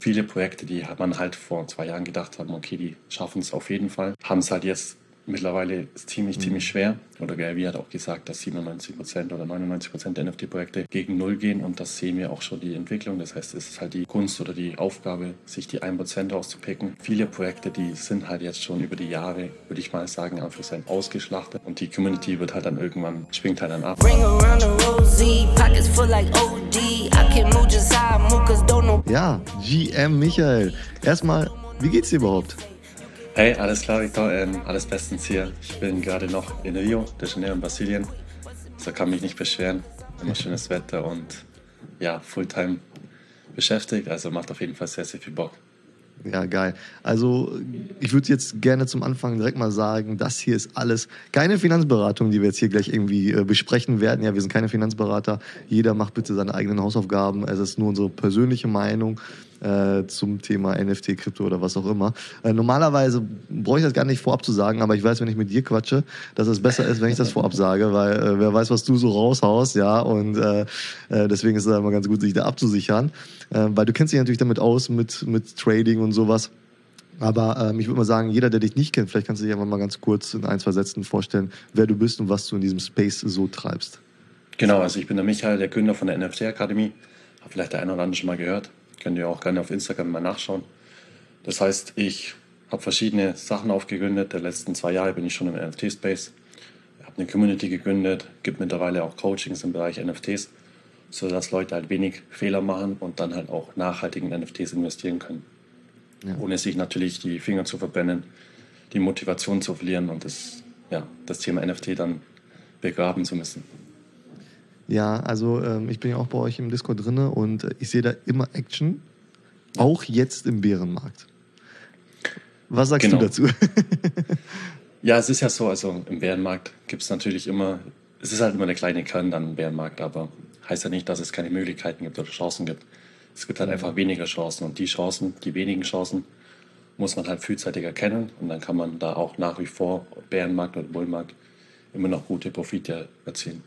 Viele Projekte, die man halt vor zwei Jahren gedacht hat, okay, die schaffen es auf jeden Fall, haben es halt jetzt mittlerweile ziemlich, mhm. ziemlich schwer. Oder Gary hat auch gesagt, dass 97% oder 99% der NFT-Projekte gegen Null gehen und das sehen wir auch schon die Entwicklung. Das heißt, es ist halt die Kunst oder die Aufgabe, sich die 1% rauszupicken. Viele Projekte, die sind halt jetzt schon über die Jahre, würde ich mal sagen, einfach sein ausgeschlachtet und die Community wird halt dann irgendwann, springt halt dann ab. Ja, GM Michael. Erstmal, wie geht's dir überhaupt? Hey, alles klar, Victor. Ähm, alles bestens hier. Ich bin gerade noch in Rio de Janeiro in Brasilien. So kann mich nicht beschweren. Immer schönes Wetter und ja, Fulltime beschäftigt. Also macht auf jeden Fall sehr, sehr viel Bock. Ja, geil. Also ich würde jetzt gerne zum Anfang direkt mal sagen, das hier ist alles keine Finanzberatung, die wir jetzt hier gleich irgendwie äh, besprechen werden. Ja, wir sind keine Finanzberater. Jeder macht bitte seine eigenen Hausaufgaben. Es ist nur unsere persönliche Meinung äh, zum Thema NFT, Krypto oder was auch immer. Äh, normalerweise brauche ich das gar nicht vorab zu sagen, aber ich weiß, wenn ich mit dir quatsche, dass es besser ist, wenn ich das vorab sage, weil äh, wer weiß, was du so raushaust, ja, und äh, äh, deswegen ist es immer ganz gut, sich da abzusichern, äh, weil du kennst dich natürlich damit aus, mit, mit Trading und sowas. Aber ähm, ich würde mal sagen, jeder, der dich nicht kennt, vielleicht kannst du dich einfach mal ganz kurz in ein, zwei Sätzen vorstellen, wer du bist und was du in diesem Space so treibst. Genau, also ich bin der Michael, der Gründer von der NFT Akademie. Hat vielleicht der eine oder andere schon mal gehört. Könnt ihr auch gerne auf Instagram mal nachschauen. Das heißt, ich habe verschiedene Sachen aufgegründet. Der letzten zwei Jahre bin ich schon im NFT-Space. Ich habe eine Community gegründet, gibt mittlerweile auch Coachings im Bereich NFTs, sodass Leute halt wenig Fehler machen und dann halt auch nachhaltig in NFTs investieren können. Ja. Ohne sich natürlich die Finger zu verbrennen, die Motivation zu verlieren und das, ja, das Thema NFT dann begraben zu müssen. Ja, also ähm, ich bin ja auch bei euch im Discord drin und äh, ich sehe da immer Action, auch jetzt im Bärenmarkt. Was sagst genau. du dazu? ja, es ist ja so, also im Bärenmarkt gibt es natürlich immer, es ist halt immer eine kleine Kern dann im Bärenmarkt, aber heißt ja nicht, dass es keine Möglichkeiten gibt oder Chancen gibt. Es gibt halt einfach weniger Chancen und die Chancen, die wenigen Chancen, muss man halt frühzeitig erkennen und dann kann man da auch nach wie vor Bärenmarkt oder Bullmarkt immer noch gute Profite erzielen.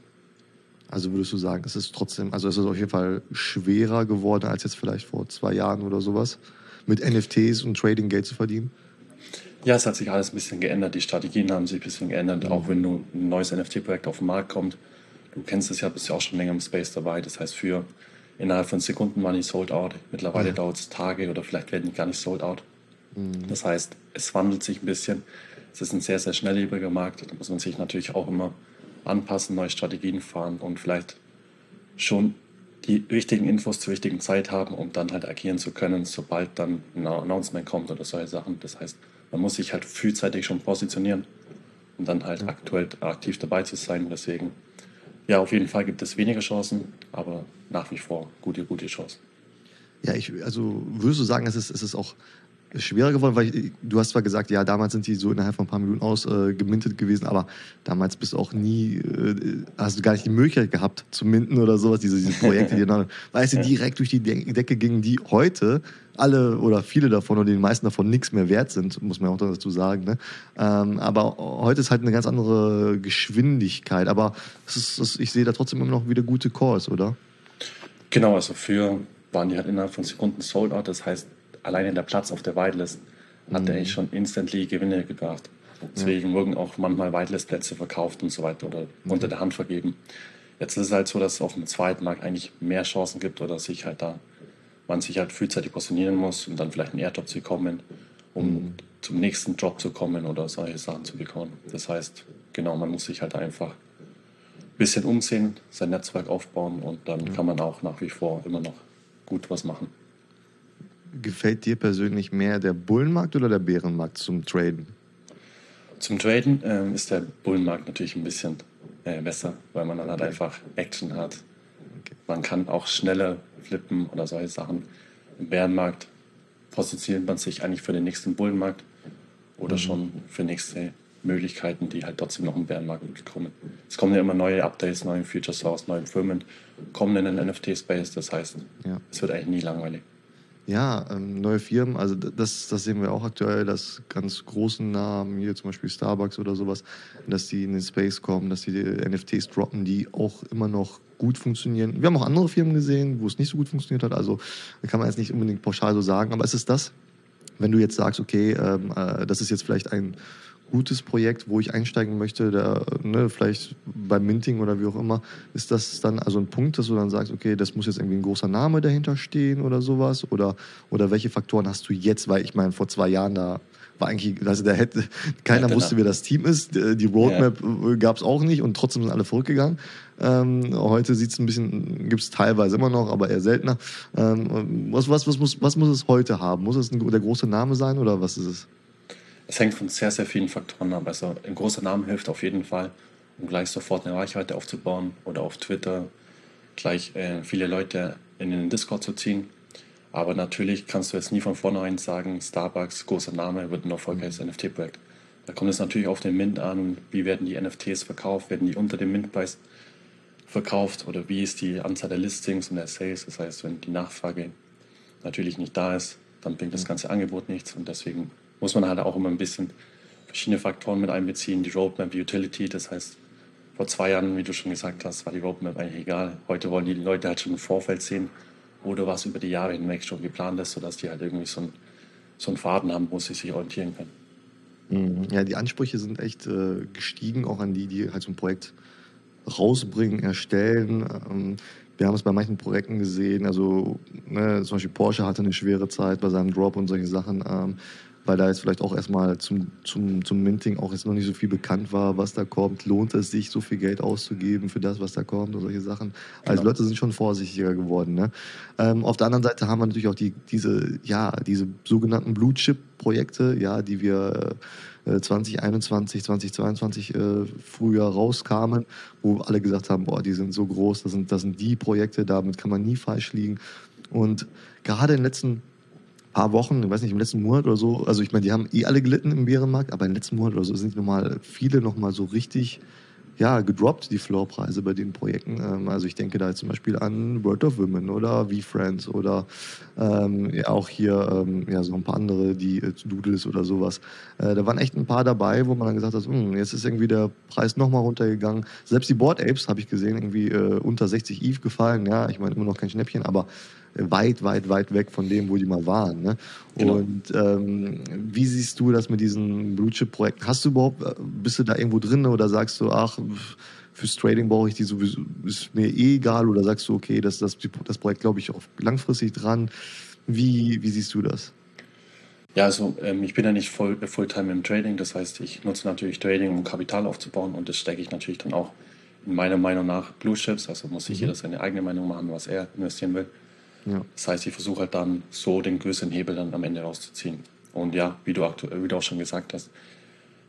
Also würdest du sagen, es ist trotzdem, also es ist auf jeden Fall schwerer geworden als jetzt vielleicht vor zwei Jahren oder sowas, mit NFTs und Trading Geld zu verdienen? Ja, es hat sich alles ein bisschen geändert. Die Strategien haben sich ein bisschen geändert. Mhm. Auch wenn du ein neues NFT-Projekt auf den Markt kommt, du kennst es ja, bist ja auch schon länger im Space dabei. Das heißt, für innerhalb von Sekunden waren die sold out. Mittlerweile ja. dauert es Tage oder vielleicht werden die gar nicht sold out. Mhm. Das heißt, es wandelt sich ein bisschen. Es ist ein sehr, sehr schnelllebiger Markt. Da muss man sich natürlich auch immer anpassen, neue Strategien fahren und vielleicht schon die richtigen Infos zur richtigen Zeit haben, um dann halt agieren zu können, sobald dann ein Announcement kommt oder solche Sachen. Das heißt, man muss sich halt frühzeitig schon positionieren, um dann halt aktuell aktiv dabei zu sein. Deswegen, ja, auf jeden Fall gibt es weniger Chancen, aber nach wie vor gute, gute Chancen. Ja, ich, also würdest du sagen, es ist, es ist auch schwerer geworden, weil ich, du hast zwar gesagt, ja, damals sind die so innerhalb von ein paar Minuten ausgemintet äh, gewesen, aber damals bist du auch nie, äh, hast du gar nicht die Möglichkeit gehabt zu minten oder sowas, diese, diese Projekte, die dann, weißt du, direkt durch die Decke gingen, die heute alle oder viele davon oder die meisten davon nichts mehr wert sind, muss man auch dazu sagen. Ne? Ähm, aber heute ist halt eine ganz andere Geschwindigkeit, aber ist, es, ich sehe da trotzdem immer noch wieder gute Calls, oder? Genau, also für waren die halt innerhalb von Sekunden sold out, das heißt, alleine der Platz auf der Whitelist hat mhm. er eigentlich schon instantly Gewinne gebracht. Deswegen ja. wurden auch manchmal Whitelist-Plätze verkauft und so weiter oder mhm. unter der Hand vergeben. Jetzt ist es halt so, dass es auf dem zweiten Markt eigentlich mehr Chancen gibt oder sich halt da man sich halt frühzeitig positionieren muss, um dann vielleicht einen Airdrop zu bekommen, um mhm. zum nächsten Drop zu kommen oder solche Sachen zu bekommen. Das heißt, genau, man muss sich halt einfach ein bisschen umsehen, sein Netzwerk aufbauen und dann kann man auch nach wie vor immer noch gut was machen gefällt dir persönlich mehr der Bullenmarkt oder der Bärenmarkt zum Traden? Zum Traden ähm, ist der Bullenmarkt natürlich ein bisschen äh, besser, weil man dann halt einfach Action hat. Okay. Man kann auch schneller flippen oder solche Sachen. Im Bärenmarkt positioniert man sich eigentlich für den nächsten Bullenmarkt oder mhm. schon für nächste Möglichkeiten, die halt trotzdem noch im Bärenmarkt kommen. Es kommen ja immer neue Updates, neue Futures raus, neue Firmen kommen in den NFT-Space. Das heißt, ja. es wird eigentlich nie langweilig. Ja, ähm, neue Firmen, also das, das sehen wir auch aktuell, dass ganz großen Namen, hier zum Beispiel Starbucks oder sowas, dass die in den Space kommen, dass die, die NFTs droppen, die auch immer noch gut funktionieren. Wir haben auch andere Firmen gesehen, wo es nicht so gut funktioniert hat. Also kann man jetzt nicht unbedingt pauschal so sagen. Aber es ist das, wenn du jetzt sagst, okay, ähm, äh, das ist jetzt vielleicht ein gutes Projekt, wo ich einsteigen möchte, der, ne, vielleicht beim Minting oder wie auch immer, ist das dann also ein Punkt, dass du dann sagst, okay, das muss jetzt irgendwie ein großer Name dahinter stehen oder sowas? Oder, oder welche Faktoren hast du jetzt? Weil ich meine, vor zwei Jahren da war eigentlich, also da hätte, keiner ja, genau. wusste, wer das Team ist. Die Roadmap ja. gab es auch nicht und trotzdem sind alle zurückgegangen. Ähm, heute sieht es ein bisschen, gibt es teilweise immer noch, aber eher seltener. Ähm, was, was, was, muss, was muss es heute haben? Muss es ein, der große Name sein oder was ist es? Es hängt von sehr, sehr vielen Faktoren ab. Also ein großer Name hilft auf jeden Fall, um gleich sofort eine Reichweite aufzubauen oder auf Twitter gleich äh, viele Leute in den Discord zu ziehen. Aber natürlich kannst du jetzt nie von vornherein sagen, Starbucks, großer Name, wird ein erfolgreiches mhm. NFT-Projekt. Da kommt es natürlich auf den Mint an, wie werden die NFTs verkauft, werden die unter dem Mintpreis verkauft oder wie ist die Anzahl der Listings und der Sales. Das heißt, wenn die Nachfrage natürlich nicht da ist, dann bringt das ganze Angebot nichts und deswegen muss man halt auch immer ein bisschen verschiedene Faktoren mit einbeziehen. Die Roadmap, die Utility, das heißt, vor zwei Jahren, wie du schon gesagt hast, war die Roadmap eigentlich egal. Heute wollen die Leute halt schon im Vorfeld sehen oder was über die Jahre hinweg schon geplant ist, sodass die halt irgendwie so, ein, so einen Faden haben, wo sie sich orientieren können. Mhm. Ja, die Ansprüche sind echt äh, gestiegen, auch an die, die halt so ein Projekt rausbringen, erstellen. Ähm, wir haben es bei manchen Projekten gesehen, also ne, zum Beispiel Porsche hatte eine schwere Zeit bei seinem Drop und solche Sachen, ähm, weil da jetzt vielleicht auch erstmal zum, zum, zum Minting auch jetzt noch nicht so viel bekannt war, was da kommt. Lohnt es sich, so viel Geld auszugeben für das, was da kommt und solche Sachen? Also genau. Leute sind schon vorsichtiger geworden. Ne? Ähm, auf der anderen Seite haben wir natürlich auch die, diese, ja, diese sogenannten Blue Chip-Projekte, ja, die wir 2021, 2022 äh, früher rauskamen, wo alle gesagt haben, boah, die sind so groß, das sind, das sind die Projekte, damit kann man nie falsch liegen. Und gerade in den letzten paar Wochen, ich weiß nicht, im letzten Monat oder so, also ich meine, die haben eh alle gelitten im Bärenmarkt, aber im letzten Monat oder so sind nochmal viele nochmal so richtig ja, gedroppt, die Floorpreise bei den Projekten. Ähm, also ich denke da zum Beispiel an World of Women oder V-Friends oder ähm, ja, auch hier ähm, ja, so ein paar andere, die äh, Doodles oder sowas. Äh, da waren echt ein paar dabei, wo man dann gesagt hat, hm, jetzt ist irgendwie der Preis nochmal runtergegangen. Selbst die Board Apes, habe ich gesehen, irgendwie äh, unter 60 ETH gefallen. Ja, ich meine immer noch kein Schnäppchen, aber weit, weit, weit weg von dem, wo die mal waren. Ne? Genau. Und ähm, wie siehst du das mit diesen Blue Chip Projekten? Hast du überhaupt, äh, bist du da irgendwo drin oder sagst du, ach, fürs Trading brauche ich die sowieso, ist mir eh egal oder sagst du, okay, das, das, das Projekt glaube ich auch langfristig dran. Wie, wie siehst du das? Ja, also ähm, ich bin ja nicht voll, Fulltime im Trading, das heißt, ich nutze natürlich Trading, um Kapital aufzubauen und das stecke ich natürlich dann auch in meiner Meinung nach Blue Chips, also muss sich mhm. jeder seine eigene Meinung machen, was er investieren will. Ja. Das heißt, ich versuche halt dann so den größeren Hebel dann am Ende rauszuziehen. Und ja, wie du, wie du auch schon gesagt hast,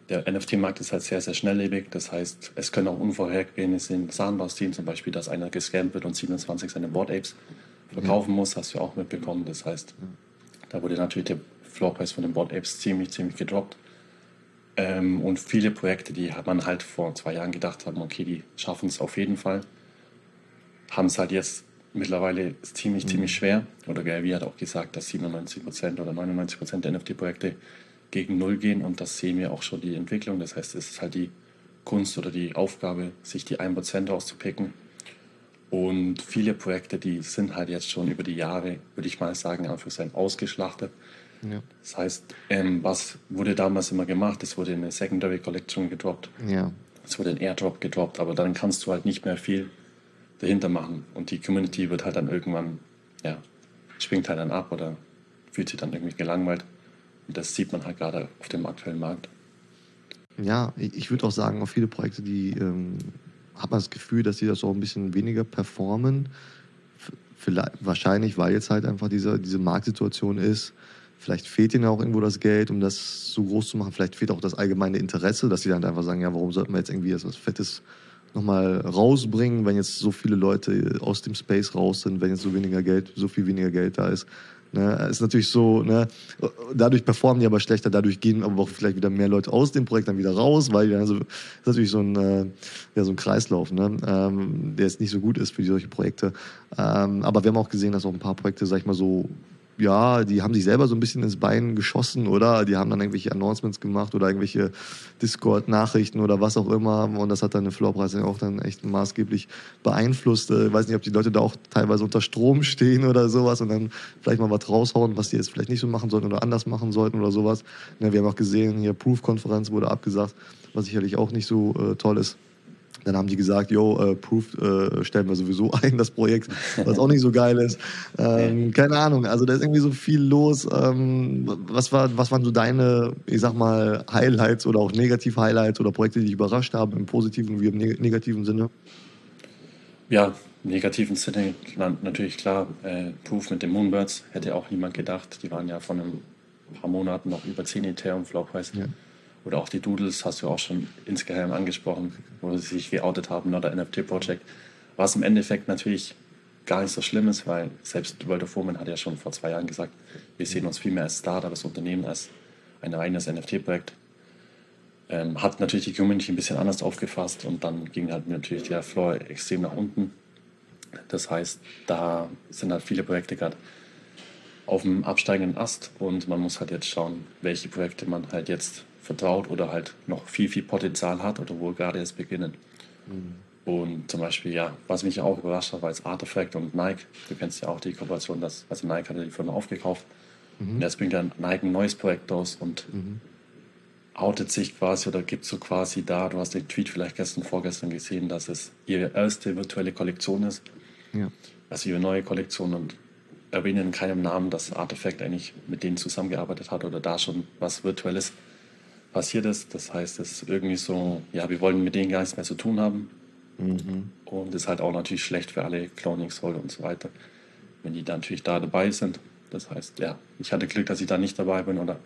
der NFT-Markt ist halt sehr, sehr schnelllebig. Das heißt, es können auch unvorhergesehene Sachen passieren, zum Beispiel, dass einer gescampt wird und 27 seine Board Apes verkaufen ja. muss, hast du auch mitbekommen. Das heißt, da wurde natürlich der Floorpreis von den Board Apes ziemlich, ziemlich gedroppt. Ähm, und viele Projekte, die hat man halt vor zwei Jahren gedacht haben, okay, die schaffen es auf jeden Fall, haben es halt jetzt mittlerweile ist ziemlich, mhm. ziemlich schwer. Oder Gary hat auch gesagt, dass 97% oder 99% der NFT-Projekte gegen Null gehen und das sehen wir auch schon die Entwicklung. Das heißt, es ist halt die Kunst oder die Aufgabe, sich die 1% auszupicken. Und viele Projekte, die sind halt jetzt schon über die Jahre, würde ich mal sagen, einfach sein ausgeschlachtet. Ja. Das heißt, ähm, was wurde damals immer gemacht? Es wurde eine Secondary Collection gedroppt. Ja. Es wurde ein Airdrop gedroppt, aber dann kannst du halt nicht mehr viel dahinter machen. Und die Community wird halt dann irgendwann, ja, springt halt dann ab oder fühlt sich dann irgendwie gelangweilt. Und das sieht man halt gerade auf dem aktuellen Markt. Ja, ich würde auch sagen, auf viele Projekte, die ähm, hat man das Gefühl, dass sie das auch ein bisschen weniger performen. Vielleicht, wahrscheinlich, weil jetzt halt einfach diese, diese Marktsituation ist. Vielleicht fehlt ihnen auch irgendwo das Geld, um das so groß zu machen. Vielleicht fehlt auch das allgemeine Interesse, dass sie dann einfach sagen, ja, warum sollten wir jetzt irgendwie etwas Fettes nochmal rausbringen, wenn jetzt so viele Leute aus dem Space raus sind, wenn jetzt so weniger Geld, so viel weniger Geld da ist. Ne, ist natürlich so, ne, dadurch performen die aber schlechter, dadurch gehen aber auch vielleicht wieder mehr Leute aus dem Projekt dann wieder raus, weil also, das ist natürlich so ein, äh, ja, so ein Kreislauf, ne, ähm, der jetzt nicht so gut ist für solche Projekte. Ähm, aber wir haben auch gesehen, dass auch ein paar Projekte, sag ich mal so, ja, die haben sich selber so ein bisschen ins Bein geschossen, oder? Die haben dann irgendwelche Announcements gemacht oder irgendwelche Discord-Nachrichten oder was auch immer. Und das hat dann den Floorpreis auch dann echt maßgeblich beeinflusst. Ich äh, weiß nicht, ob die Leute da auch teilweise unter Strom stehen oder sowas und dann vielleicht mal was raushauen, was die jetzt vielleicht nicht so machen sollten oder anders machen sollten oder sowas. Ne, wir haben auch gesehen, hier Proof-Konferenz wurde abgesagt, was sicherlich auch nicht so äh, toll ist. Dann haben die gesagt, yo, äh, Proof äh, stellen wir sowieso ein, das Projekt, was auch nicht so geil ist. Ähm, keine Ahnung, also da ist irgendwie so viel los. Ähm, was, war, was waren so deine, ich sag mal, Highlights oder auch Negativ-Highlights oder Projekte, die dich überrascht haben, im positiven wie im negativen Sinne? Ja, im negativen Sinne natürlich klar, äh, Proof mit den Moonbirds hätte auch niemand gedacht. Die waren ja von ein paar Monaten noch über 10 Ethereum Floppreis. Ja. Oder auch die Doodles hast du auch schon insgeheim angesprochen, wo sie sich geoutet haben oder NFT-Project. Was im Endeffekt natürlich gar nicht so schlimm ist, weil selbst World of Women hat ja schon vor zwei Jahren gesagt, wir sehen uns viel mehr als Startup, als Unternehmen, als ein reines NFT-Projekt. Ähm, hat natürlich die Community ein bisschen anders aufgefasst und dann ging halt natürlich der Floor extrem nach unten. Das heißt, da sind halt viele Projekte gerade auf dem absteigenden Ast und man muss halt jetzt schauen, welche Projekte man halt jetzt vertraut oder halt noch viel, viel Potenzial hat oder wo gerade erst beginnen. Mhm. Und zum Beispiel, ja, was mich auch überrascht hat, war jetzt Artifact und Nike. Du kennst ja auch die Kooperation, dass, also Nike hat die Firma aufgekauft. Mhm. Und jetzt bringt dann Nike ein neues Projekt aus und mhm. outet sich quasi oder gibt so quasi da, du hast den Tweet vielleicht gestern, vorgestern gesehen, dass es ihre erste virtuelle Kollektion ist. Ja. Also ihre neue Kollektion und erwähnen in keinem Namen, dass Artifact eigentlich mit denen zusammengearbeitet hat oder da schon was Virtuelles passiert ist. Das heißt, es ist irgendwie so, ja, wir wollen mit denen gar nichts mehr zu tun haben. Mhm. Und ist halt auch natürlich schlecht für alle Cloning-Soll und so weiter, wenn die dann natürlich da dabei sind. Das heißt, ja, ich hatte Glück, dass ich da nicht dabei bin oder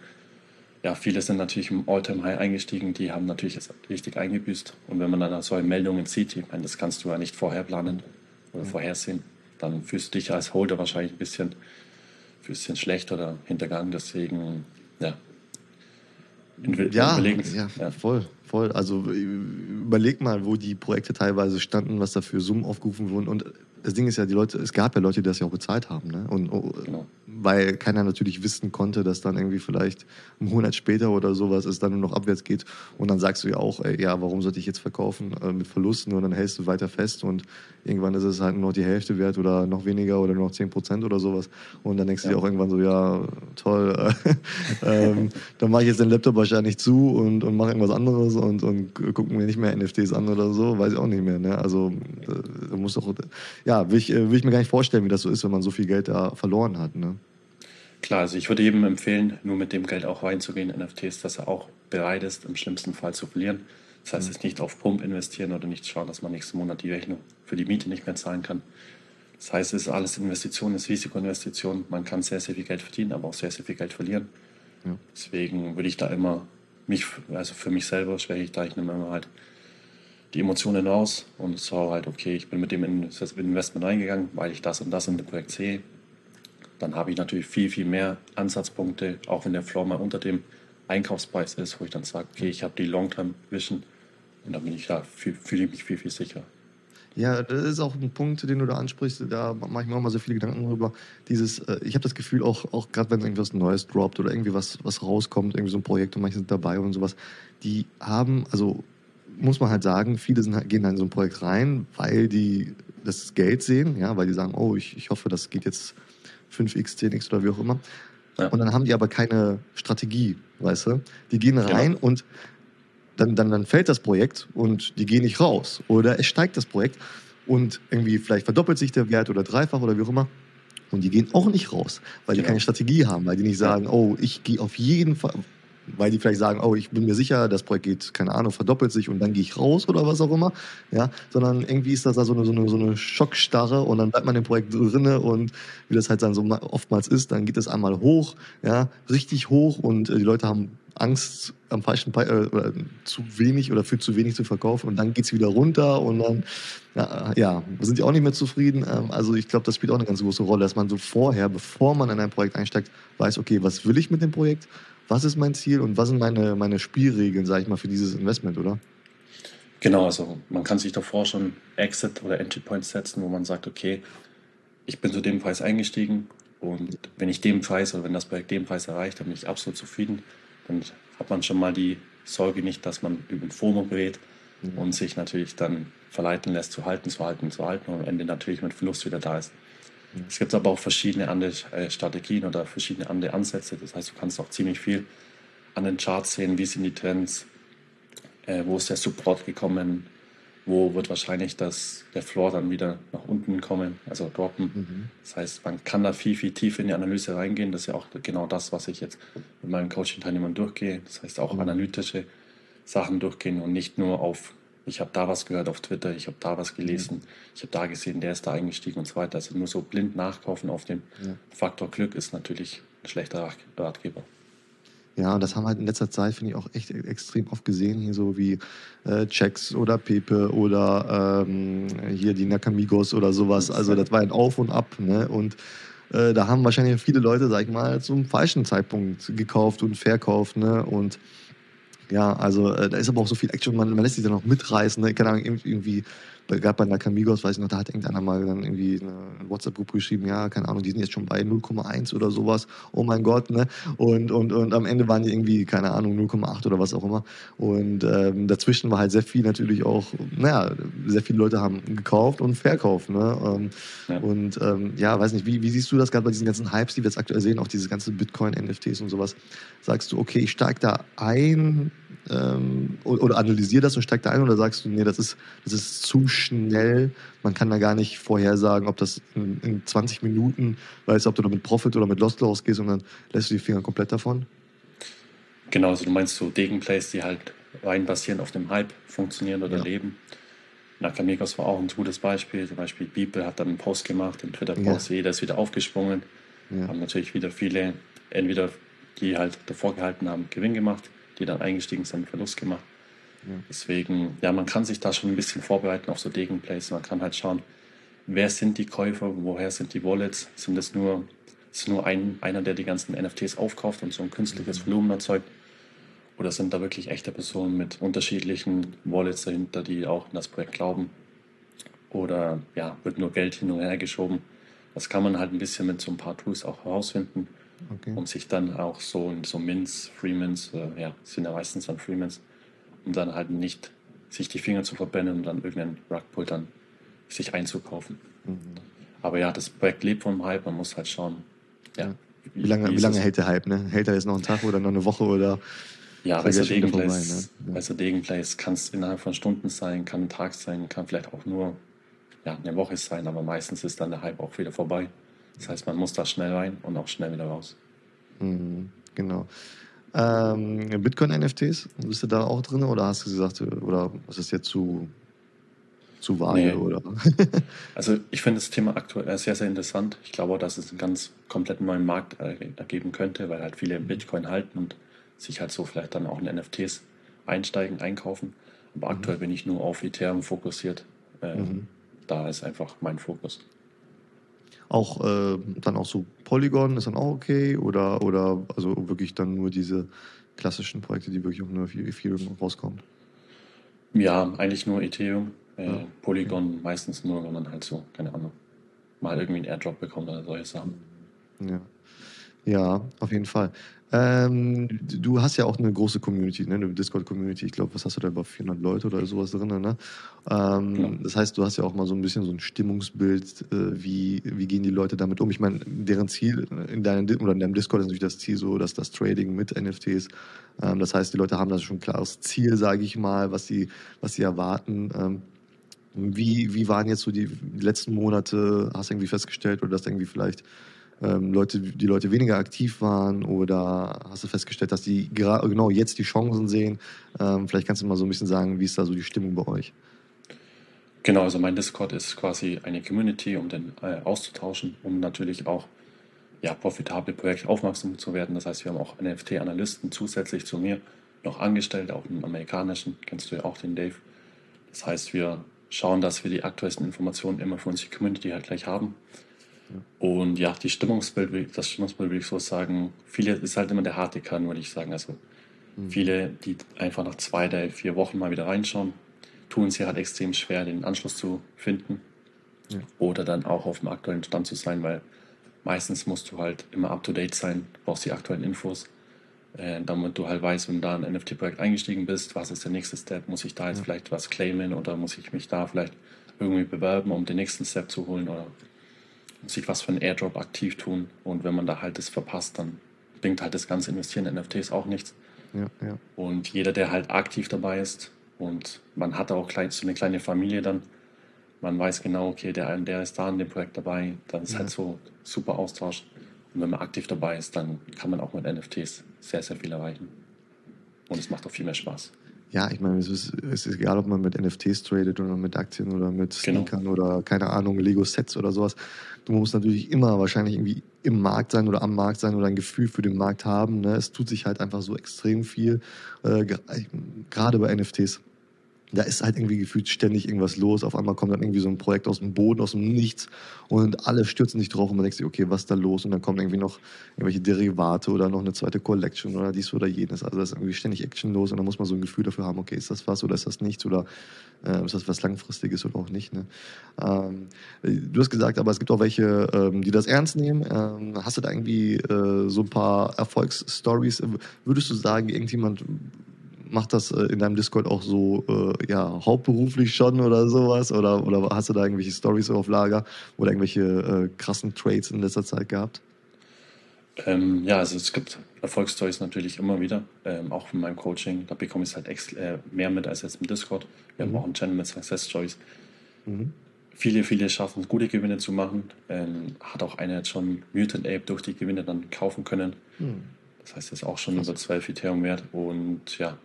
ja, viele sind natürlich im All-Time-High eingestiegen, die haben natürlich jetzt richtig eingebüßt. Und wenn man dann solche Meldungen sieht, ich meine, das kannst du ja nicht vorher planen oder mhm. vorhersehen, dann fühlst du dich als Holder wahrscheinlich ein bisschen, ein bisschen schlecht oder hintergangen. Deswegen, ja, ja, ja, ja, voll, voll. Also überleg mal, wo die Projekte teilweise standen, was da für Summen aufgerufen wurden. Und das Ding ist ja, die Leute, es gab ja Leute, die das ja auch bezahlt haben. Ne? Und, oh, genau. Weil keiner natürlich wissen konnte, dass dann irgendwie vielleicht einen Monat später oder sowas es dann nur noch abwärts geht. Und dann sagst du ja auch, ey, ja, warum sollte ich jetzt verkaufen äh, mit Verlusten? Und dann hältst du weiter fest und irgendwann ist es halt nur noch die Hälfte wert oder noch weniger oder nur noch 10 Prozent oder sowas. Und dann denkst du dir auch irgendwann so, ja, toll, ähm, dann mache ich jetzt den Laptop wahrscheinlich zu und, und mache irgendwas anderes und, und gucke mir nicht mehr NFTs an oder so, weiß ich auch nicht mehr. Ne? Also äh, da muss doch, ja, will ich, äh, will ich mir gar nicht vorstellen, wie das so ist, wenn man so viel Geld da verloren hat. Ne? Klar, also ich würde jedem empfehlen, nur mit dem Geld auch reinzugehen in NFTs, dass er auch bereit ist, im schlimmsten Fall zu verlieren. Das heißt, mhm. jetzt nicht auf Pump investieren oder nicht schauen, dass man nächsten Monat die Rechnung für die Miete nicht mehr zahlen kann. Das heißt, es ist alles Investition, es ist Risikoinvestition. Man kann sehr, sehr viel Geld verdienen, aber auch sehr, sehr viel Geld verlieren. Ja. Deswegen würde ich da immer mich, also für mich selber spreche ich da, ich nehme immer halt die Emotionen raus und schaue halt, okay, ich bin mit dem Investment reingegangen, weil ich das und das in dem Projekt sehe. Dann habe ich natürlich viel, viel mehr Ansatzpunkte, auch wenn der Floor mal unter dem Einkaufspreis ist, wo ich dann sage, okay, ich habe die Long-Term-Vision und dann bin ich da, fühle ich mich viel, viel sicherer. Ja, das ist auch ein Punkt, den du da ansprichst. Da mache ich mir auch mal so viele Gedanken drüber. Dieses, äh, ich habe das Gefühl, auch, auch gerade wenn irgendwas Neues droppt oder irgendwie was, was rauskommt, irgendwie so ein Projekt und manche sind dabei und sowas, die haben, also muss man halt sagen, viele sind, halt, gehen da in so ein Projekt rein, weil die das Geld sehen, ja, weil die sagen, oh, ich, ich hoffe, das geht jetzt 5x, 10x oder wie auch immer. Ja. Und dann haben die aber keine Strategie, weißt du? Die gehen rein ja. und dann, dann, dann fällt das Projekt und die gehen nicht raus. Oder es steigt das Projekt und irgendwie vielleicht verdoppelt sich der Wert oder dreifach oder wie auch immer. Und die gehen auch nicht raus, weil die keine Strategie haben, weil die nicht sagen, oh, ich gehe auf jeden Fall, weil die vielleicht sagen, oh, ich bin mir sicher, das Projekt geht, keine Ahnung, verdoppelt sich und dann gehe ich raus oder was auch immer, ja, sondern irgendwie ist das da so eine, so eine, so eine Schockstarre und dann bleibt man im Projekt drinne und wie das halt dann so oftmals ist, dann geht es einmal hoch, ja, richtig hoch und äh, die Leute haben Angst am falschen Pre äh, zu wenig oder für zu wenig zu verkaufen und dann geht's wieder runter und dann ja, ja sind die auch nicht mehr zufrieden. Ähm, also ich glaube, das spielt auch eine ganz große Rolle, dass man so vorher, bevor man in ein Projekt einsteigt, weiß, okay, was will ich mit dem Projekt was ist mein Ziel und was sind meine, meine Spielregeln, sage ich mal, für dieses Investment, oder? Genau, also man kann sich davor schon Exit oder Entry Points setzen, wo man sagt, okay, ich bin zu dem Preis eingestiegen Und wenn ich den Preis oder wenn das Projekt den Preis erreicht, dann bin ich absolut zufrieden. Dann hat man schon mal die Sorge nicht, dass man über den FOMO gerät mhm. und sich natürlich dann verleiten lässt, zu halten, zu halten, zu halten und am Ende natürlich mit Verlust wieder da ist. Es gibt aber auch verschiedene andere äh, Strategien oder verschiedene andere Ansätze. Das heißt, du kannst auch ziemlich viel an den Charts sehen, wie sind die Trends, äh, wo ist der Support gekommen, wo wird wahrscheinlich das, der Floor dann wieder nach unten kommen, also droppen. Mhm. Das heißt, man kann da viel, viel tiefer in die Analyse reingehen. Das ist ja auch genau das, was ich jetzt mit meinen Coaching-Teilnehmern durchgehe. Das heißt, auch mhm. analytische Sachen durchgehen und nicht nur auf, ich habe da was gehört auf Twitter, ich habe da was gelesen, mhm. ich habe da gesehen, der ist da eingestiegen und so weiter. Also nur so blind nachkaufen auf den ja. Faktor Glück ist natürlich ein schlechter Ratgeber. Ja, und das haben wir halt in letzter Zeit, finde ich, auch echt extrem oft gesehen, hier so wie äh, Checks oder Pepe oder ähm, hier die Nakamigos oder sowas. Also das war ein Auf und Ab. Ne? Und äh, da haben wahrscheinlich viele Leute, sag ich mal, zum falschen Zeitpunkt gekauft und verkauft. Ne? Und ja, also äh, da ist aber auch so viel Action, man, man lässt sich dann auch mitreißen. Ne? Keine Ahnung, irgendwie gerade bei Nakamigos, weiß ich noch, da hat irgendeiner mal dann irgendwie eine WhatsApp-Gruppe geschrieben, ja, keine Ahnung, die sind jetzt schon bei 0,1 oder sowas, oh mein Gott, ne? Und, und, und am Ende waren die irgendwie, keine Ahnung, 0,8 oder was auch immer. Und ähm, dazwischen war halt sehr viel natürlich auch, naja, sehr viele Leute haben gekauft und verkauft, ne? Ähm, ja. Und ähm, ja, weiß nicht, wie, wie siehst du das gerade bei diesen ganzen Hypes, die wir jetzt aktuell sehen, auch diese ganzen Bitcoin-NFTs und sowas? Sagst du, okay, ich steige da ein, ähm, oder analysiere das und steig da ein oder sagst du, nee, das ist, das ist zu schnell, man kann da gar nicht vorhersagen, ob das in, in 20 Minuten, weißt ob du da mit Profit oder mit Lost rausgehst und dann lässt du die Finger komplett davon? Genau, also du meinst so Degenplays, die halt rein basieren auf dem Hype funktionieren oder ja. leben. Nakamegos war auch ein gutes Beispiel. Zum Beispiel Beeple hat dann einen Post gemacht, den Twitter-Post, ja. jeder ist wieder aufgesprungen. Ja. Haben natürlich wieder viele, entweder die halt davor gehalten haben, Gewinn gemacht die dann eingestiegen sind, Verlust gemacht. Deswegen, ja, man kann sich da schon ein bisschen vorbereiten auf so Degenplays. Man kann halt schauen, wer sind die Käufer, woher sind die Wallets? Sind das nur, ist nur ein, einer, der die ganzen NFTs aufkauft und so ein künstliches mhm. Volumen erzeugt? Oder sind da wirklich echte Personen mit unterschiedlichen Wallets dahinter, die auch in das Projekt glauben? Oder ja, wird nur Geld hin und her geschoben? Das kann man halt ein bisschen mit so ein paar Tools auch herausfinden okay. um sich dann auch so in so Mints, Freemans, äh, ja, sind ja meistens dann Freemans, um dann halt nicht sich die Finger zu verbrennen und dann irgendeinen Rugpull dann sich einzukaufen. Mhm. Aber ja, das Projekt lebt vom Hype, man muss halt schauen. Ja, wie, wie lange, wie lange hält der Hype? Ne? Hält er jetzt noch einen Tag oder noch eine Woche oder? Ja, bei so Degenplays, ne? ja. Degenplays kann es innerhalb von Stunden sein, kann ein Tag sein, kann vielleicht auch nur ja, eine Woche sein, aber meistens ist dann der Hype auch wieder vorbei. Das heißt, man muss da schnell rein und auch schnell wieder raus. Mhm, genau. Ähm, Bitcoin-NFTs, bist du da auch drin oder hast du gesagt, oder was ist jetzt zu, zu vage? Nee. Oder? also ich finde das Thema aktuell sehr, sehr interessant. Ich glaube auch, dass es einen ganz kompletten neuen Markt ergeben könnte, weil halt viele Bitcoin halten und sich halt so vielleicht dann auch in NFTs einsteigen, einkaufen. Aber mhm. aktuell bin ich nur auf Ethereum fokussiert. Ähm, mhm. Da ist einfach mein Fokus. Auch äh, dann auch so Polygon ist dann auch okay oder, oder also wirklich dann nur diese klassischen Projekte, die wirklich auch nur für Ethereum rauskommen? Ja, eigentlich nur Ethereum. Äh, ja. Polygon okay. meistens nur, wenn man halt so, keine Ahnung, mal irgendwie einen Airdrop bekommt oder solche Sachen. Ja. Ja, auf jeden Fall. Ähm, du hast ja auch eine große Community, ne? eine Discord-Community. Ich glaube, was hast du da über 400 Leute oder sowas drin? Ne? Ähm, ja. Das heißt, du hast ja auch mal so ein bisschen so ein Stimmungsbild. Äh, wie, wie gehen die Leute damit um? Ich meine, deren Ziel in deinem, oder in deinem Discord ist natürlich das Ziel so, dass das Trading mit NFTs. Ähm, das heißt, die Leute haben da schon ein klares Ziel, sage ich mal, was sie, was sie erwarten. Ähm, wie, wie waren jetzt so die letzten Monate? Hast du irgendwie festgestellt oder dass irgendwie vielleicht ähm, Leute, die Leute weniger aktiv waren oder hast du festgestellt, dass die genau jetzt die Chancen sehen? Ähm, vielleicht kannst du mal so ein bisschen sagen, wie ist da so die Stimmung bei euch? Genau, also mein Discord ist quasi eine Community, um den äh, auszutauschen, um natürlich auch ja, profitable Projekte aufmerksam zu werden. Das heißt, wir haben auch NFT-Analysten zusätzlich zu mir noch angestellt, auch einen amerikanischen, kennst du ja auch den Dave. Das heißt, wir schauen, dass wir die aktuellsten Informationen immer für unsere Community halt gleich haben. Und ja, die Stimmungsbild, das Stimmungsbild würde ich so sagen, viele ist halt immer der harte Kern, würde ich sagen. Also mhm. viele, die einfach nach zwei, drei, vier Wochen mal wieder reinschauen, tun es ja halt extrem schwer, den Anschluss zu finden. Ja. Oder dann auch auf dem aktuellen Stand zu sein, weil meistens musst du halt immer up-to-date sein, brauchst die aktuellen Infos, äh, damit du halt weißt, wenn du da in ein NFT-Projekt eingestiegen bist, was ist der nächste Step, muss ich da jetzt ja. vielleicht was claimen oder muss ich mich da vielleicht irgendwie bewerben, um den nächsten Step zu holen oder muss ich was für einen Airdrop aktiv tun und wenn man da halt das verpasst, dann bringt halt das ganze Investieren in NFTs auch nichts. Ja, ja. Und jeder, der halt aktiv dabei ist und man hat auch gleich so eine kleine Familie dann, man weiß genau, okay, der, der ist da in dem Projekt dabei, dann ist halt ja. halt so super Austausch. Und wenn man aktiv dabei ist, dann kann man auch mit NFTs sehr, sehr viel erreichen. Und es macht auch viel mehr Spaß. Ja, ich meine, es ist, es ist egal, ob man mit NFTs tradet oder mit Aktien oder mit genau. Sneakern genau. oder keine Ahnung, Lego-Sets oder sowas. Du musst natürlich immer wahrscheinlich irgendwie im Markt sein oder am Markt sein oder ein Gefühl für den Markt haben. Ne? Es tut sich halt einfach so extrem viel, äh, gerade bei NFTs da ist halt irgendwie gefühlt ständig irgendwas los. Auf einmal kommt dann irgendwie so ein Projekt aus dem Boden, aus dem Nichts und alle stürzen sich drauf und man denkt sich, okay, was ist da los? Und dann kommen irgendwie noch irgendwelche Derivate oder noch eine zweite Collection oder dies oder jenes. Also da ist irgendwie ständig Action los und dann muss man so ein Gefühl dafür haben, okay, ist das was oder ist das nichts oder äh, ist das was Langfristiges oder auch nicht. Ne? Ähm, du hast gesagt, aber es gibt auch welche, ähm, die das ernst nehmen. Ähm, hast du da irgendwie äh, so ein paar Erfolgsstories? Würdest du sagen, irgendjemand macht das äh, in deinem Discord auch so äh, ja, hauptberuflich schon oder sowas? Oder, oder hast du da irgendwelche Stories auf Lager oder irgendwelche äh, krassen Trades in letzter Zeit gehabt? Ähm, ja, also es gibt Erfolgsstories natürlich immer wieder, ähm, auch von meinem Coaching. Da bekomme ich halt äh, mehr mit als jetzt im Discord. Wir mhm. haben auch einen Channel mit Success Stories. Mhm. Viele, viele schaffen es, gute Gewinne zu machen. Ähm, hat auch einer jetzt schon Mutant Ape durch die Gewinne dann kaufen können. Mhm. Das heißt, er ist auch schon über 12 Ethereum wert. Und ja,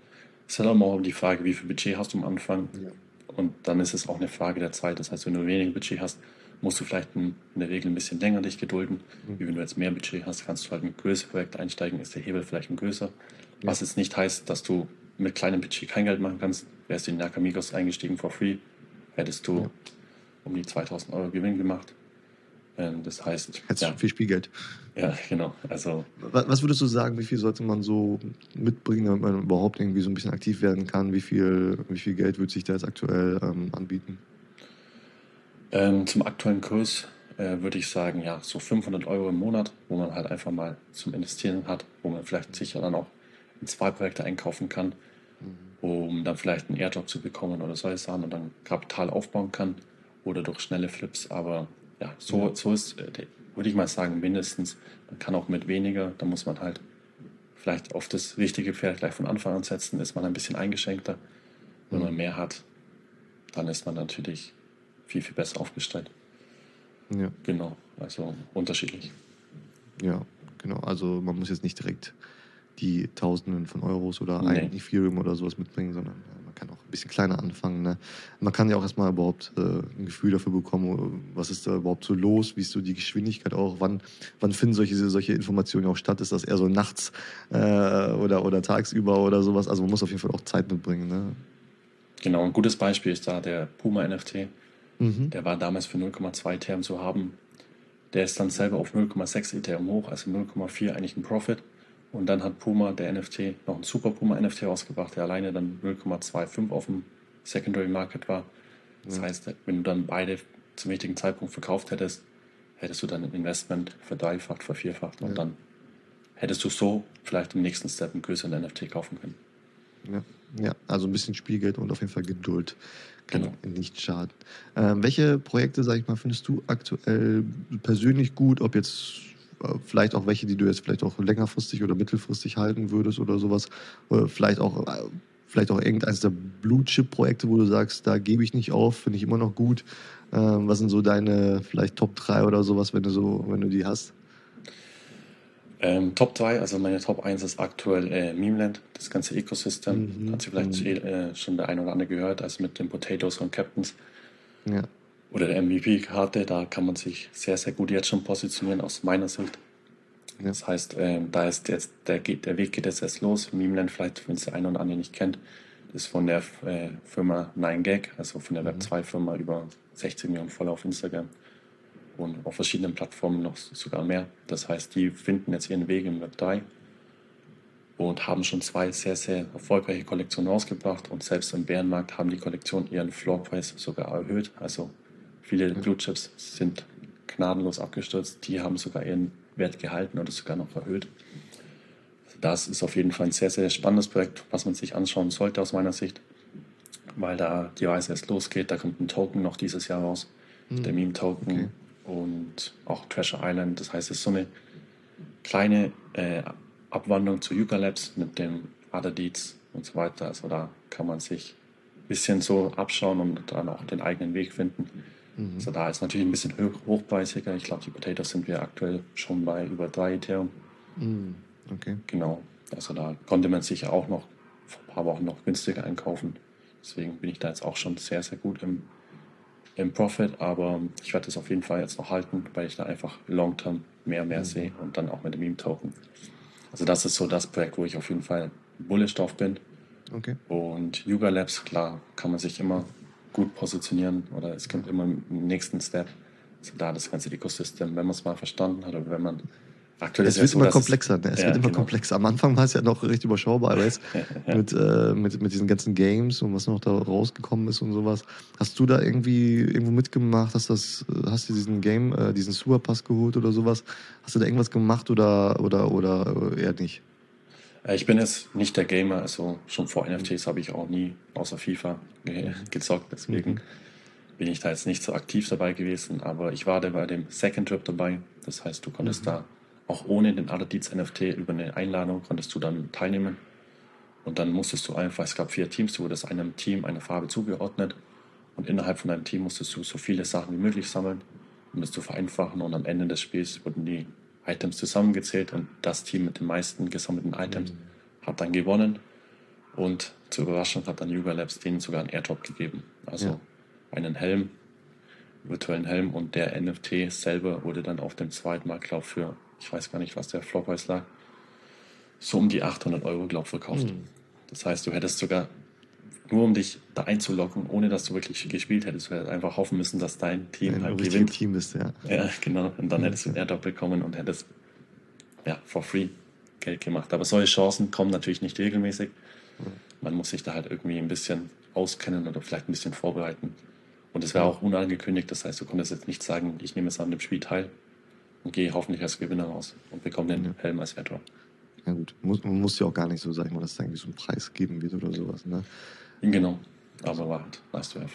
es ist halt auch immer die Frage, wie viel Budget hast du am Anfang. Ja. Und dann ist es auch eine Frage der Zeit. Das heißt, wenn du weniger Budget hast, musst du vielleicht in der Regel ein bisschen länger dich gedulden. Mhm. Wie wenn du jetzt mehr Budget hast, kannst du halt mit größeren Projekt einsteigen, ist der Hebel vielleicht ein größer. Ja. Was jetzt nicht heißt, dass du mit kleinem Budget kein Geld machen kannst. Wärst du in Nakamigos eingestiegen for free, hättest du ja. um die 2000 Euro Gewinn gemacht. Ähm, das heißt. Hättest ja. viel Spielgeld. Ja, genau. Also, was würdest du sagen, wie viel sollte man so mitbringen, damit man überhaupt irgendwie so ein bisschen aktiv werden kann? Wie viel, wie viel Geld würde sich da jetzt aktuell ähm, anbieten? Ähm, zum aktuellen Kurs äh, würde ich sagen, ja, so 500 Euro im Monat, wo man halt einfach mal zum Investieren hat, wo man vielleicht sicher dann auch in zwei Projekte einkaufen kann, mhm. um dann vielleicht einen Airdrop zu bekommen oder solche Sachen und dann Kapital aufbauen kann oder durch schnelle Flips. Aber ja, so, so ist, äh, würde ich mal sagen, mindestens. Man kann auch mit weniger, da muss man halt vielleicht auf das richtige Pferd gleich von Anfang an setzen, ist man ein bisschen eingeschränkter. Wenn man mhm. mehr hat, dann ist man natürlich viel, viel besser aufgestellt. Ja. Genau, also unterschiedlich. Ja, genau. Also man muss jetzt nicht direkt die Tausenden von Euros oder nee. ein Ethereum oder sowas mitbringen, sondern kann auch ein bisschen kleiner anfangen. Ne? Man kann ja auch erstmal überhaupt äh, ein Gefühl dafür bekommen, was ist da überhaupt so los, wie ist so die Geschwindigkeit auch, wann, wann finden solche, solche Informationen auch statt? Ist das eher so nachts äh, oder, oder tagsüber oder sowas? Also man muss auf jeden Fall auch Zeit mitbringen. Ne? Genau, ein gutes Beispiel ist da der Puma NFT. Mhm. Der war damals für 0,2 Ethereum zu haben. Der ist dann selber auf 0,6 Ethereum hoch, also 0,4 eigentlich ein Profit. Und dann hat Puma, der NFT, noch ein Super Puma NFT rausgebracht, der alleine dann 0,25 auf dem Secondary Market war. Das ja. heißt, wenn du dann beide zum richtigen Zeitpunkt verkauft hättest, hättest du dann ein Investment verdreifacht, vervierfacht und ja. dann hättest du so vielleicht im nächsten Step einen größeren NFT kaufen können. Ja, ja also ein bisschen Spielgeld und auf jeden Fall Geduld kann genau. nicht schaden. Ähm, welche Projekte, sag ich mal, findest du aktuell persönlich gut, ob jetzt vielleicht auch welche, die du jetzt vielleicht auch längerfristig oder mittelfristig halten würdest oder sowas. Oder vielleicht auch, vielleicht auch irgendeines der Blue-Chip-Projekte, wo du sagst, da gebe ich nicht auf, finde ich immer noch gut. Ähm, was sind so deine vielleicht Top 3 oder sowas, wenn du so, wenn du die hast? Ähm, Top 3, also meine Top 1 ist aktuell äh, Memeland, das ganze Ecosystem. Mhm. Hat sie vielleicht mhm. äh, schon der eine oder andere gehört, also mit den Potatoes und Captains. Ja oder der MVP-Karte, da kann man sich sehr, sehr gut jetzt schon positionieren aus meiner Sicht. Ja. Das heißt, äh, da ist jetzt, der, geht, der Weg geht jetzt erst los. Memeland, vielleicht, wenn es der eine oder andere nicht kennt, ist von der äh, Firma 9gag, also von der mhm. Web2-Firma über 16 Millionen Follower auf Instagram und auf verschiedenen Plattformen noch sogar mehr. Das heißt, die finden jetzt ihren Weg im Web3 und haben schon zwei sehr, sehr erfolgreiche Kollektionen rausgebracht und selbst im Bärenmarkt haben die Kollektion ihren Floorpreis sogar erhöht. Also Viele Blue Chips sind gnadenlos abgestürzt. Die haben sogar ihren Wert gehalten oder sogar noch erhöht. Das ist auf jeden Fall ein sehr, sehr spannendes Projekt, was man sich anschauen sollte aus meiner Sicht, weil da die Reise erst losgeht. Da kommt ein Token noch dieses Jahr raus, mhm. der Meme-Token okay. und auch Treasure Island. Das heißt, es ist so eine kleine äh, Abwandlung zu Yuga Labs mit dem Other Deeds und so weiter. Also da kann man sich ein bisschen so abschauen und dann auch den eigenen Weg finden. Mhm. Also da ist natürlich ein bisschen hoch, hochpreisiger. Ich glaube, die Potatoes sind wir aktuell schon bei über 3 Ethereum. Mhm. Okay. Genau. Also da konnte man sich auch noch vor ein paar Wochen noch günstiger einkaufen. Deswegen bin ich da jetzt auch schon sehr, sehr gut im, im Profit. Aber ich werde das auf jeden Fall jetzt noch halten, weil ich da einfach long-term mehr und mehr mhm. sehe und dann auch mit dem Meme-Token. Also das ist so das Projekt, wo ich auf jeden Fall bullish drauf bin. Okay. Und Yuga Labs, klar, kann man sich immer gut positionieren oder es kommt immer im nächsten Step. Also da das ganze Ecosystem, wenn man es mal verstanden hat oder wenn man aktuell es wird so, immer komplexer. Ne? Es ja, wird immer genau. komplexer. Am Anfang war es ja noch recht überschaubar, jetzt ja. mit, äh, mit, mit diesen ganzen Games und was noch da rausgekommen ist und sowas. Hast du da irgendwie irgendwo mitgemacht? Hast, das, hast du diesen Game, äh, diesen Superpass geholt oder sowas? Hast du da irgendwas gemacht oder, oder, oder eher nicht? Äh, ich bin jetzt nicht der Gamer, also schon vor NFTs habe ich auch nie außer FIFA ge gezockt, deswegen mhm. bin ich da jetzt nicht so aktiv dabei gewesen, aber ich war da bei dem Second Trip dabei, das heißt, du konntest mhm. da auch ohne den Aladits NFT über eine Einladung konntest du dann teilnehmen und dann musstest du einfach, es gab vier Teams, du wurdest einem Team eine Farbe zugeordnet und innerhalb von deinem Team musstest du so viele Sachen wie möglich sammeln, um das zu vereinfachen und am Ende des Spiels wurden die Items zusammengezählt und das Team mit den meisten gesammelten Items mhm. hat dann gewonnen. Und zur Überraschung hat dann Yuga Labs denen sogar einen Airdrop gegeben. Also ja. einen Helm, virtuellen Helm und der NFT selber wurde dann auf dem zweiten Marktlauf für, ich weiß gar nicht, was der Floorpreis lag, so um die 800 Euro, glaube ich, verkauft. Mhm. Das heißt, du hättest sogar nur um dich da einzulocken, ohne dass du wirklich gespielt hättest. Du hättest einfach hoffen müssen, dass dein Team Ein halt gewinnt. Team bist, ja. Ja, genau. Und dann hättest du einen Airdrop bekommen und hättest ja, for free Geld gemacht. Aber solche Chancen kommen natürlich nicht regelmäßig. Man muss sich da halt irgendwie ein bisschen auskennen oder vielleicht ein bisschen vorbereiten. Und es wäre auch unangekündigt, das heißt, du konntest jetzt nicht sagen, ich nehme jetzt an dem Spiel teil und gehe hoffentlich als Gewinner raus und bekomme den Helm als Airdrop. Ja gut, man muss ja auch gar nicht so, sagen, dass es irgendwie so einen Preis geben wird oder sowas. Ne? Genau, aber war halt nice to have.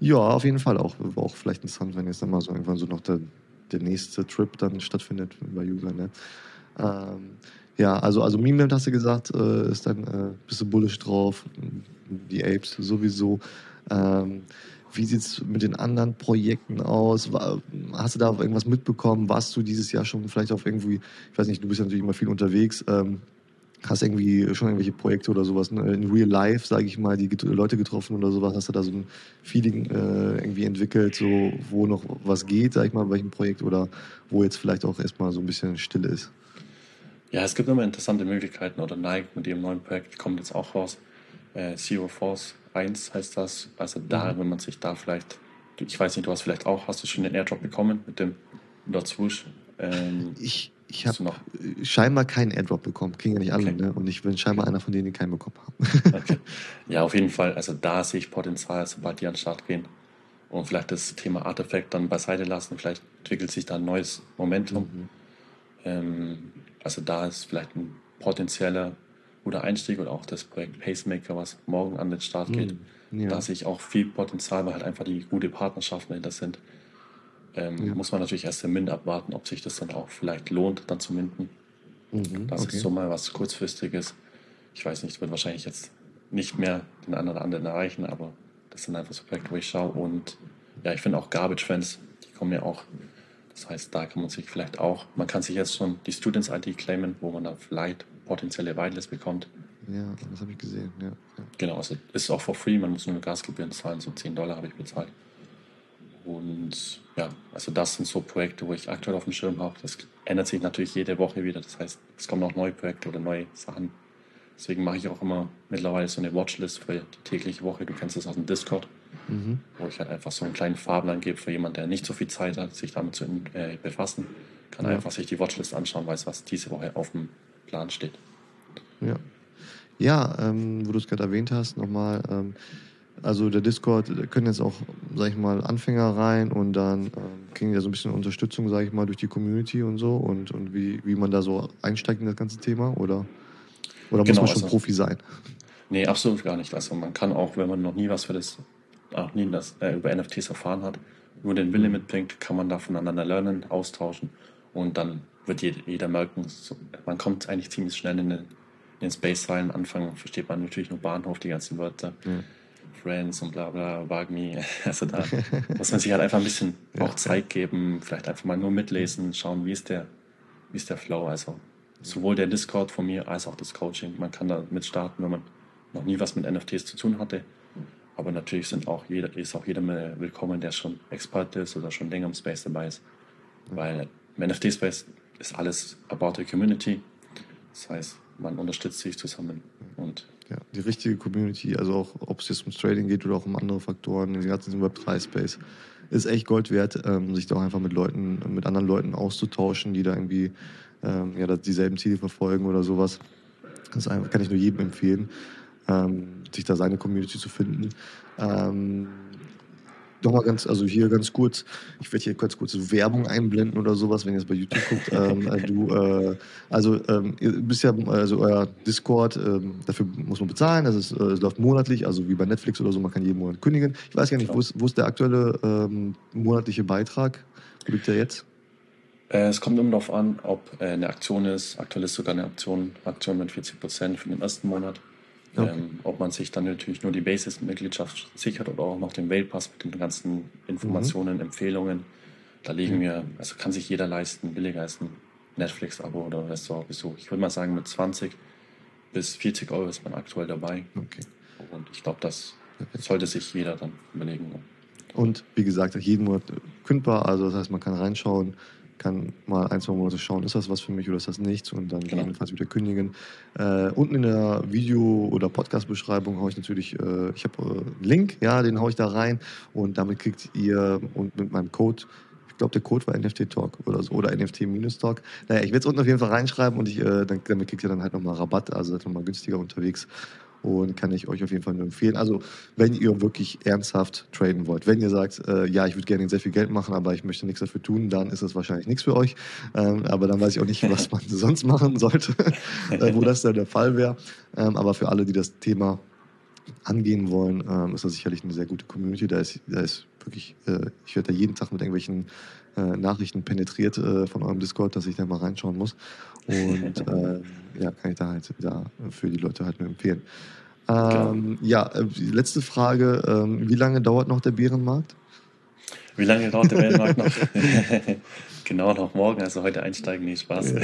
Ja, auf jeden Fall auch. War auch vielleicht interessant, wenn jetzt dann mal so irgendwann so noch der, der nächste Trip dann stattfindet bei Yuga. Ne? Ähm, ja, also, also Meme hast du gesagt, äh, ist dann äh, bist du bullish drauf, die Apes sowieso. Ähm, wie sieht es mit den anderen Projekten aus? Hast du da irgendwas mitbekommen? Warst du dieses Jahr schon vielleicht auf irgendwie, ich weiß nicht, du bist ja natürlich immer viel unterwegs, ähm, Hast irgendwie schon irgendwelche Projekte oder sowas ne? in Real Life, sage ich mal, die Leute getroffen oder sowas? Hast du da so ein Feeling äh, irgendwie entwickelt, so wo noch was geht, sag ich mal, bei welchem Projekt oder wo jetzt vielleicht auch erstmal so ein bisschen Stille ist? Ja, es gibt immer interessante Möglichkeiten oder Nike mit ihrem neuen Projekt kommt jetzt auch raus. Äh, Zero Force 1 heißt das. Also da, mhm. wenn man sich da vielleicht, ich weiß nicht, du hast vielleicht auch, hast du schon den Airdrop bekommen mit dem Dot Swoosh? Ähm, ich ich habe scheinbar keinen Airdrop bekommen. Kriegen ja nicht alle, okay. ne? Und ich bin scheinbar einer von denen, die keinen bekommen haben. okay. Ja, auf jeden Fall. Also da sehe ich Potenzial, sobald die an den Start gehen. Und vielleicht das Thema Artefakt dann beiseite lassen. Vielleicht entwickelt sich da ein neues Momentum. Mhm. Ähm, also da ist vielleicht ein potenzieller guter Einstieg oder auch das Projekt Pacemaker, was morgen an den Start geht. Mhm. Ja. Da sehe ich auch viel Potenzial, weil halt einfach die gute Partnerschaften dahinter sind ähm, ja. muss man natürlich erst im Mint abwarten, ob sich das dann auch vielleicht lohnt, dann zu minden. Mhm, das okay. ist so mal was kurzfristiges. Ich weiß nicht, wird wahrscheinlich jetzt nicht mehr den einen oder anderen erreichen, aber das sind einfach so Projekte, wo ich schaue. Und ja, ich finde auch Garbage-Fans, die kommen ja auch. Das heißt, da kann man sich vielleicht auch, man kann sich jetzt schon die Students-ID claimen, wo man da vielleicht potenzielle Whitelist bekommt. Ja, das habe ich gesehen, ja, ja. Genau, also ist auch for free, man muss nur Gasgebühren zahlen, so 10 Dollar habe ich bezahlt. Und ja, also das sind so Projekte, wo ich aktuell auf dem Schirm habe. Das ändert sich natürlich jede Woche wieder. Das heißt, es kommen auch neue Projekte oder neue Sachen. Deswegen mache ich auch immer mittlerweile so eine Watchlist für die tägliche Woche. Du kennst das aus dem Discord, mhm. wo ich halt einfach so einen kleinen Fahrplan gebe für jemanden, der nicht so viel Zeit hat, sich damit zu äh, befassen. Kann ja. einfach sich die Watchlist anschauen, weiß, was diese Woche auf dem Plan steht. Ja. Ja, ähm, wo du es gerade erwähnt hast, nochmal. Ähm, Also der Discord, da können jetzt auch, sag ich mal, Anfänger rein und dann ähm, kriegen die ja so ein bisschen Unterstützung, sag ich mal, durch die Community und so und, und wie, wie man da so einsteigt in das ganze Thema oder, oder Genau, muss man schon also- Profi sein? Nee, absolut gar nicht. Also man kann auch, wenn man noch nie was für das, auch nie das, äh, über NFTs erfahren hat, nur den Wille mitbringt, kann man da voneinander lernen, austauschen und dann wird jeder, jeder merken, so, man kommt eigentlich ziemlich schnell in den, in den Space rein. Anfang versteht man natürlich nur Bahnhof, die ganzen Wörter, Ja. Friends und bla bla, Bug Me. Also da muss man sich halt einfach ein bisschen auch Zeit geben, vielleicht einfach mal nur mitlesen, schauen, wie ist der, wie ist der Flow. Also sowohl der Discord von mir als auch das Coaching. Man kann da mitstarten, wenn man noch nie was mit NFTs zu tun hatte. Aber natürlich sind auch jeder, ist auch jeder mal willkommen, der schon Experte ist oder schon länger im Space dabei ist. Weil im NFT-Space ist alles about the community. Das heißt, man unterstützt sich zusammen. Und Ja, die richtige Community, also auch ob es jetzt ums Trading geht oder auch um andere Faktoren, den ganzen Web3-Space, ist echt Gold wert, ähm, sich da auch einfach mit Leuten, mit anderen Leuten auszutauschen, die da irgendwie ähm, ja, dieselben Ziele verfolgen oder sowas. Das einfach, kann ich nur jedem empfehlen, ähm, sich da seine Community zu finden. Nochmal ganz, also hier ganz kurz, ich werde hier ganz kurz Werbung einblenden oder sowas, wenn ihr es bei YouTube guckt. ähm, äh, du, äh, also ähm, ihr bist ja, also euer Discord, ähm, dafür muss man bezahlen, das ist, äh, es läuft monatlich, also wie bei Netflix oder so, man kann jeden Monat kündigen. Ich weiß gar nicht, wo ist, wo ist der aktuelle ähm, monatliche Beitrag? Wo liegt der jetzt? äh, es kommt immer darauf an, ob äh, eine Aktion ist. Aktuell ist sogar eine Aktion, Aktion mit 40 Prozent für den ersten Monat. Okay. Ähm, ob man sich dann natürlich nur die Basis-Mitgliedschaft sichert oder auch noch den Waypass mit den ganzen Informationen, Empfehlungen. Da liegen wir, also kann sich jeder leisten, billiger als ein Netflix-Abo oder Restaurantbesuch. Ich würde mal sagen, mit 20 bis 40 Euro ist man aktuell dabei. Okay. Und ich glaube, das sollte sich jeder dann überlegen. Und wie gesagt, jeden Monat kündbar, also das heißt, man kann reinschauen, kann mal ein, zwei Monate schauen, ist das was für mich oder ist das nichts und dann Genau. gegebenenfalls wieder kündigen. Äh, unten in der Video- oder Podcast-Beschreibung haue ich natürlich, äh, ich habe äh, einen Link, ja, den haue ich da rein und damit kriegt ihr und mit meinem Code, ich glaube, der Code war NFT Talk oder so, oder NFT-Talk. Naja, ich werde es unten auf jeden Fall reinschreiben und ich, äh, dann, damit kriegt ihr dann halt nochmal Rabatt, also seid nochmal günstiger unterwegs und kann ich euch auf jeden Fall nur empfehlen. Also, wenn ihr wirklich ernsthaft traden wollt, wenn ihr sagt, äh, ja, ich würde gerne sehr viel Geld machen, aber ich möchte nichts dafür tun, dann ist das wahrscheinlich nichts für euch. Ähm, aber dann weiß ich auch nicht, was man sonst machen sollte, äh, wo das dann der Fall wäre. Ähm, aber für alle, die das Thema angehen wollen, ähm, ist das sicherlich eine sehr gute Community. Da ist, da ist wirklich, äh, ich werde da jeden Tag mit irgendwelchen äh, Nachrichten penetriert äh, von eurem Discord, dass ich da mal reinschauen muss. Und äh, ja, kann ich da halt da für die Leute halt nur empfehlen. Ähm, ja, äh, letzte Frage: ähm, Wie lange dauert noch der Bärenmarkt? Wie lange dauert der Weltmarkt noch? genau, noch morgen, also heute einsteigen, nee, Spaß.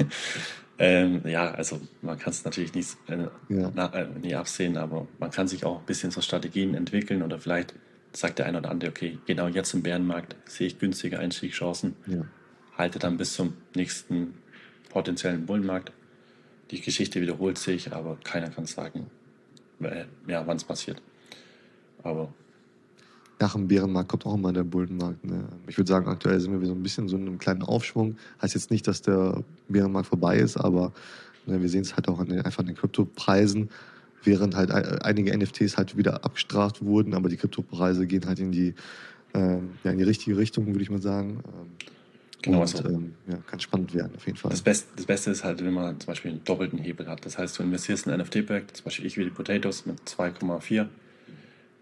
ähm, ja, also man kann es natürlich nicht, äh, Ja. na, äh, nie absehen, aber man kann sich auch ein bisschen so Strategien entwickeln oder vielleicht sagt der eine oder andere, okay, genau jetzt im Bärenmarkt sehe ich günstige Einstiegschancen, Ja. halte dann bis zum nächsten potenziellen Bullenmarkt. Die Geschichte wiederholt sich, aber keiner kann sagen, äh, ja, wann es passiert. Aber Nach dem Bärenmarkt kommt auch immer der Bullenmarkt. Ne? Ich würde sagen, aktuell sind wir wieder so ein bisschen so in einem kleinen Aufschwung. Heißt jetzt nicht, dass der Bärenmarkt vorbei ist, aber ne, wir sehen es halt auch an den, einfach an den Kryptopreisen, während halt ein- einige NFTs halt wieder abgestraft wurden, aber die Kryptopreise gehen halt in die, ähm, ja, in die richtige Richtung, würde ich mal sagen. Ähm, Genau, und, also- ähm, ja, kann spannend werden, auf jeden Fall. Das Beste, das Beste ist halt, wenn man zum Beispiel einen doppelten Hebel hat. Das heißt, du investierst in ein NFT-Projekt, zum Beispiel ich wie die Potatoes mit 2,4.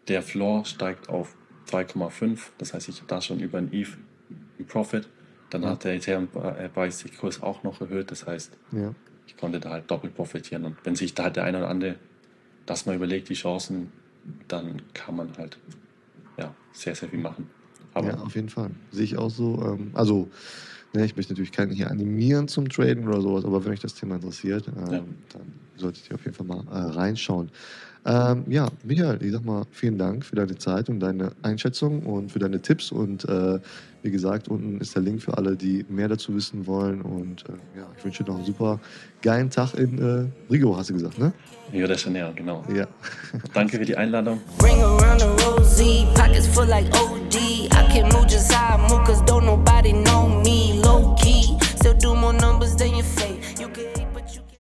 Der Floor steigt auf 2,5. Das heißt, ich habe da schon über ein ETH einen Profit. Dann Ja. hat der Ethereum-Preis den Kurs auch noch erhöht. Das heißt, ja. ich konnte da halt doppelt profitieren. Und wenn sich da halt der eine oder andere das mal überlegt, die Chancen, dann kann man halt ja, sehr, sehr viel machen. Aber ja, auf jeden Fall. Sehe ich auch so. Ähm, also, ne, ich möchte natürlich keinen hier animieren zum Traden oder sowas, aber wenn euch das Thema interessiert, ähm, Ja. dann solltet ihr auf jeden Fall mal äh, reinschauen. Ähm, ja, Michael, ich sag mal vielen Dank für deine Zeit und deine Einschätzung und für deine Tipps. Und äh, wie gesagt, unten ist der Link für alle, die mehr dazu wissen wollen. Und äh, ja, ich wünsche dir noch einen super geilen Tag in äh, Rigo, hast du gesagt, ne? Rio de Janeiro, genau. Ja. Danke für die Einladung. Ring around the rosy, pockets full like OD. I can move just how I move, cause don't nobody know still do more numbers than you. family.